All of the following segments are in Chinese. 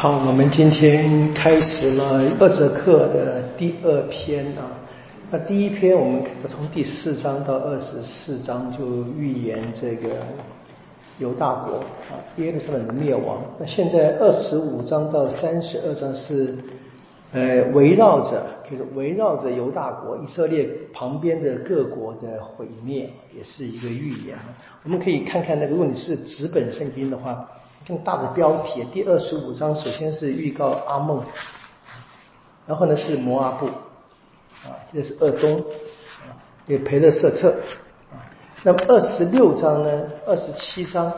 好，我们今天开始了二哲课的第二篇啊。那第一篇我们从第四章到二十四章就预言这个犹大国啊耶路撒冷的灭亡。那现在二十五章到三十二章是呃围绕着就是围绕着犹大国以色列旁边的各国的毁灭，也是一个预言。我们可以看看那个，如果你是纸本圣经的话。更大的标题，第二十五章首先是预告阿梦，然后呢是摩阿布，啊，这是鄂东，啊，有培勒瑟特，啊，那么二十六章呢，二十七章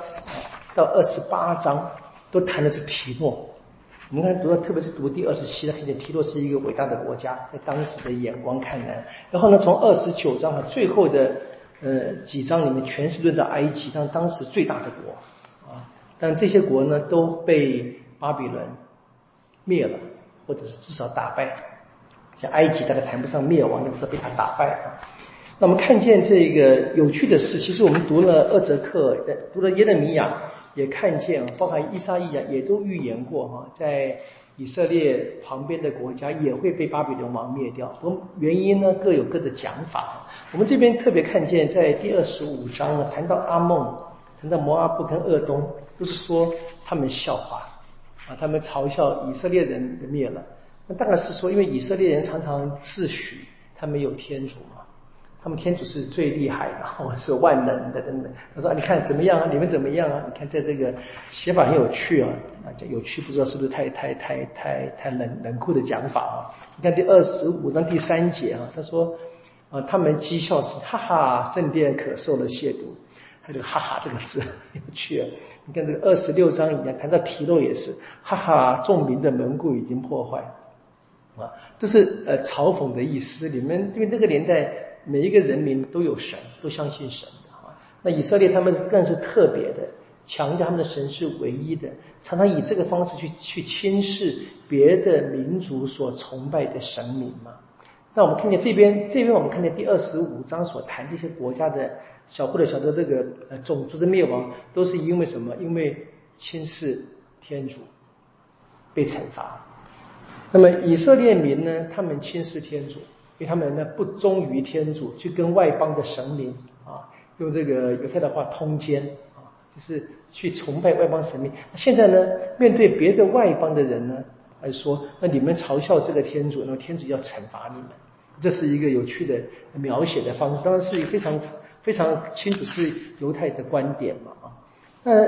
到二十八章都谈的是提诺。我们看读到，特别是读第二十七章，看见提诺是一个伟大的国家，在当时的眼光看来。然后呢，从二十九章和最后的呃几章里面，全是论到埃及，当当时最大的国。啊但这些国呢都被巴比伦灭了，或者是至少打败。像埃及大概谈不上灭亡，那是被他打败。那我们看见这个有趣的事，其实我们读了二泽克，读了耶勒米亚，也看见，包含伊莎伊亚也都预言过哈，在以色列旁边的国家也会被巴比伦王灭掉。我们原因呢各有各的讲法。我们这边特别看见在第二十五章谈到阿梦，谈到摩阿布跟厄东。不是说他们笑话啊，他们嘲笑以色列人的灭了。那当然是说，因为以色列人常常自诩他们有天主嘛，他们天主是最厉害的，或是万能的等等。他说：“你看怎么样啊？你们怎么样啊？你看在这个写法很有趣啊，啊，有趣不知道是不是太太太太太冷冷酷的讲法啊？你看第二十五章第三节啊，他说啊，他们讥笑是哈哈，圣殿可受了亵渎。”他就哈哈这个字有趣啊！你看这个二十六章里面谈到提洛也是哈哈，众民的门户已经破坏啊，都是呃嘲讽的意思。你们因为那个年代每一个人民都有神，都相信神的啊。那以色列他们更是特别的，强调他们的神是唯一的，常常以这个方式去去轻视别的民族所崇拜的神明嘛。那我们看见这边这边我们看见第二十五章所谈这些国家的。小或者小的这个呃种族的灭亡都是因为什么？因为轻视天主被惩罚。那么以色列民呢？他们轻视天主，因为他们呢不忠于天主，去跟外邦的神明啊，用这个犹太的话通奸啊，就是去崇拜外邦神明。现在呢，面对别的外邦的人呢，还说那你们嘲笑这个天主，那么天主要惩罚你们。这是一个有趣的描写的方式，当然是一个非常。非常清楚是犹太的观点嘛啊，那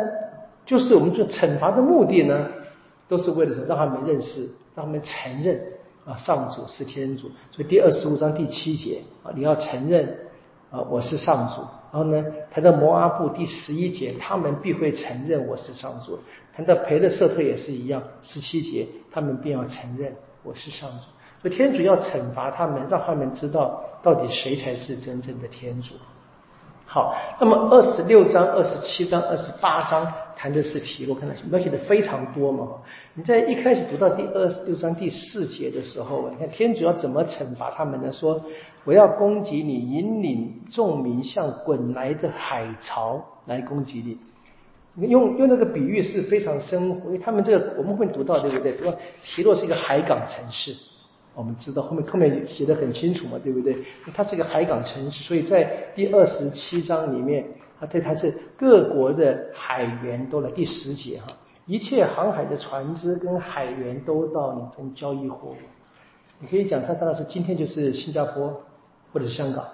就是我们说惩罚的目的呢，都是为了什么？让他们认识，让他们承认啊，上主是天主。所以第二十五章第七节啊，你要承认啊，我是上主。然后呢，谈到摩阿布第十一节，他们必会承认我是上主。谈到培勒瑟特也是一样，十七节他们便要承认我是上主。所以天主要惩罚他们，让他们知道到底谁才是真正的天主。好，那么二十六章、二十七章、二十八章谈的是提洛，看到描写的非常多嘛。你在一开始读到第二十六章第四节的时候，你看天主要怎么惩罚他们呢？说我要攻击你，引领众民像滚来的海潮来攻击你。你用用那个比喻是非常生活，因为他们这个我们会读到对不对？说提洛是一个海港城市。我们知道后面后面写的很清楚嘛，对不对？它是一个海港城市，所以在第二十七章里面，它对它是各国的海员都来。第十节哈，一切航海的船只跟海员都到你这交易货物。你可以讲它当然是今天就是新加坡或者是香港。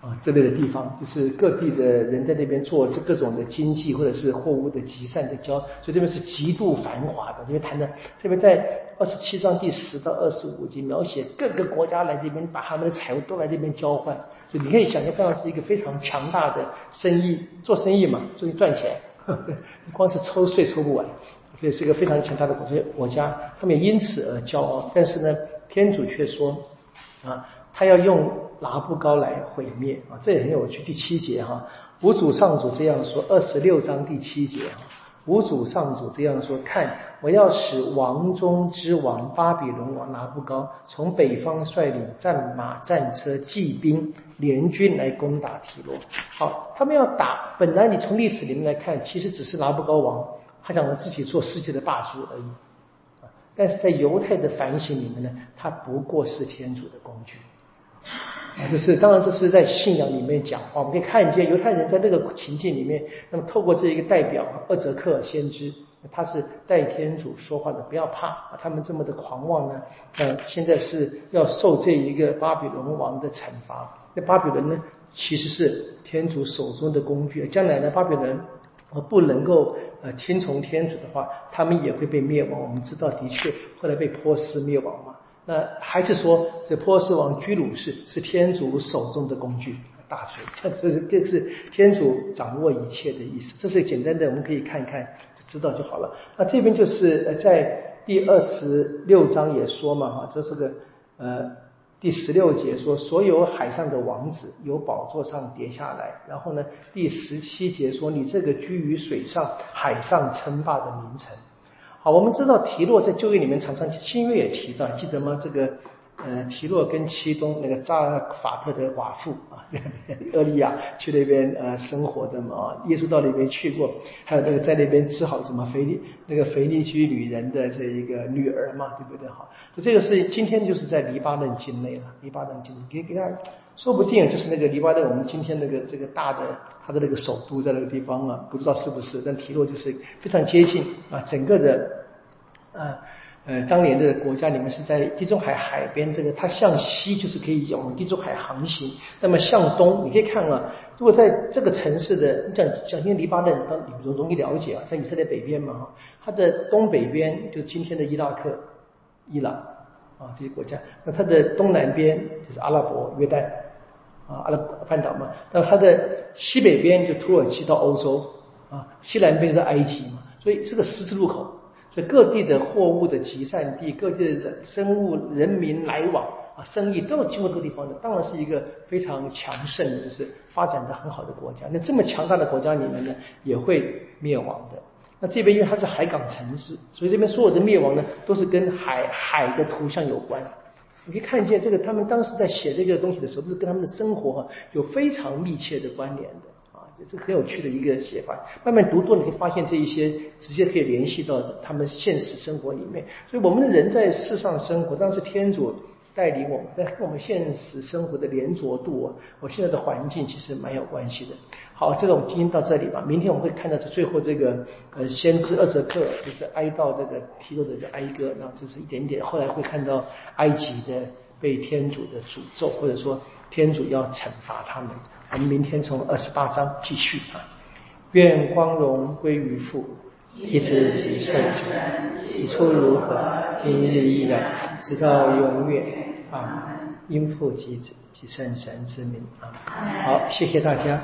啊，这类的地方就是各地的人在那边做这各种的经济或者是货物的集散的交，所以这边是极度繁华的。因为谈的这边在二十七章第十到二十五节描写各个国家来这边把他们的财物都来这边交换，所以你可以想象，当然是一个非常强大的生意，做生意嘛，所以赚钱，光是抽税抽不完，所以是一个非常强大的国国家，他们因此而骄傲。但是呢，天主却说啊，他要用。拿布高来毁灭啊，这也很有趣。第七节哈，五主上主这样说，二十六章第七节哈，五主上主这样说：看，我要使王中之王巴比伦王拿布高从北方率领战马、战车、骑兵联军来攻打提罗。好，他们要打。本来你从历史里面来看，其实只是拿布高王，他想着自己做世界的霸主而已。但是在犹太的反省里面呢，他不过是天主的工具。啊，就是当然这是在信仰里面讲话，我们可以看见犹太人在那个情境里面，那么透过这一个代表厄泽克尔先知，他是代天主说话的，不要怕啊，他们这么的狂妄呢，呃，现在是要受这一个巴比伦王的惩罚。那巴比伦呢，其实是天主手中的工具，将来呢，巴比伦而不能够呃听从天主的话，他们也会被灭亡。我们知道，的确后来被波斯灭亡嘛。那还是说，这波斯王居鲁士是天主手中的工具，大锤，这是这是天主掌握一切的意思。这是简单的，我们可以看一看就知道就好了。那这边就是呃，在第二十六章也说嘛，哈，这是个呃第十六节说，所有海上的王子由宝座上跌下来。然后呢，第十七节说，你这个居于水上、海上称霸的名臣。好，我们知道提洛在旧约里面常常新约也提到，记得吗？这个呃，提洛跟七东那个扎法特的寡妇 啊，厄利亚去那边呃生活的嘛，耶稣到那边去过，还有那个在那边治好什么腓力那个腓力居女人的这一个女儿嘛，对不对？好，这个是今天就是在黎巴嫩境内了，黎巴嫩境内给给他，说不定就是那个黎巴嫩我们今天那个这个大的它的那个首都在那个地方啊，不知道是不是？但提洛就是非常接近啊，整个的。啊，呃当年的国家里面是在地中海海边，这个它向西就是可以往地中海航行，那么向东你可以看啊，如果在这个城市的，你讲讲因为黎巴嫩当容容易了解啊，在以色列北边嘛哈，它的东北边就是今天的伊拉克、伊朗啊这些国家，那它的东南边就是阿拉伯约旦啊阿拉伯半岛嘛，那它的西北边就土耳其到欧洲啊，西南边是埃及嘛，所以这个十字路口。所以各地的货物的集散地，各地的生物、人民来往啊，生意都要经过这个地方的，当然是一个非常强盛，就是发展的很好的国家。那这么强大的国家里面呢，也会灭亡的。那这边因为它是海港城市，所以这边所有的灭亡呢，都是跟海海的图像有关。你可以看见这个，他们当时在写这个东西的时候，都是跟他们的生活有非常密切的关联的。这很有趣的一个写法，慢慢读多，你会发现这一些直接可以联系到他们现实生活里面。所以，我们的人在世上生活，当然是天主带领我们，但跟我们现实生活的连着度啊，我现在的环境其实蛮有关系的。好，这个我们今天到这里吧。明天我们会看到这最后这个呃先知厄泽克，就是哀悼这个提多的哀歌，然后这是一点点。后来会看到埃及的被天主的诅咒，或者说天主要惩罚他们。我们明天从二十八章继续啊。愿光荣归于父，一直及圣神，起初如何，今日依然，直到永远啊！因父及子及圣神之名啊！好，谢谢大家。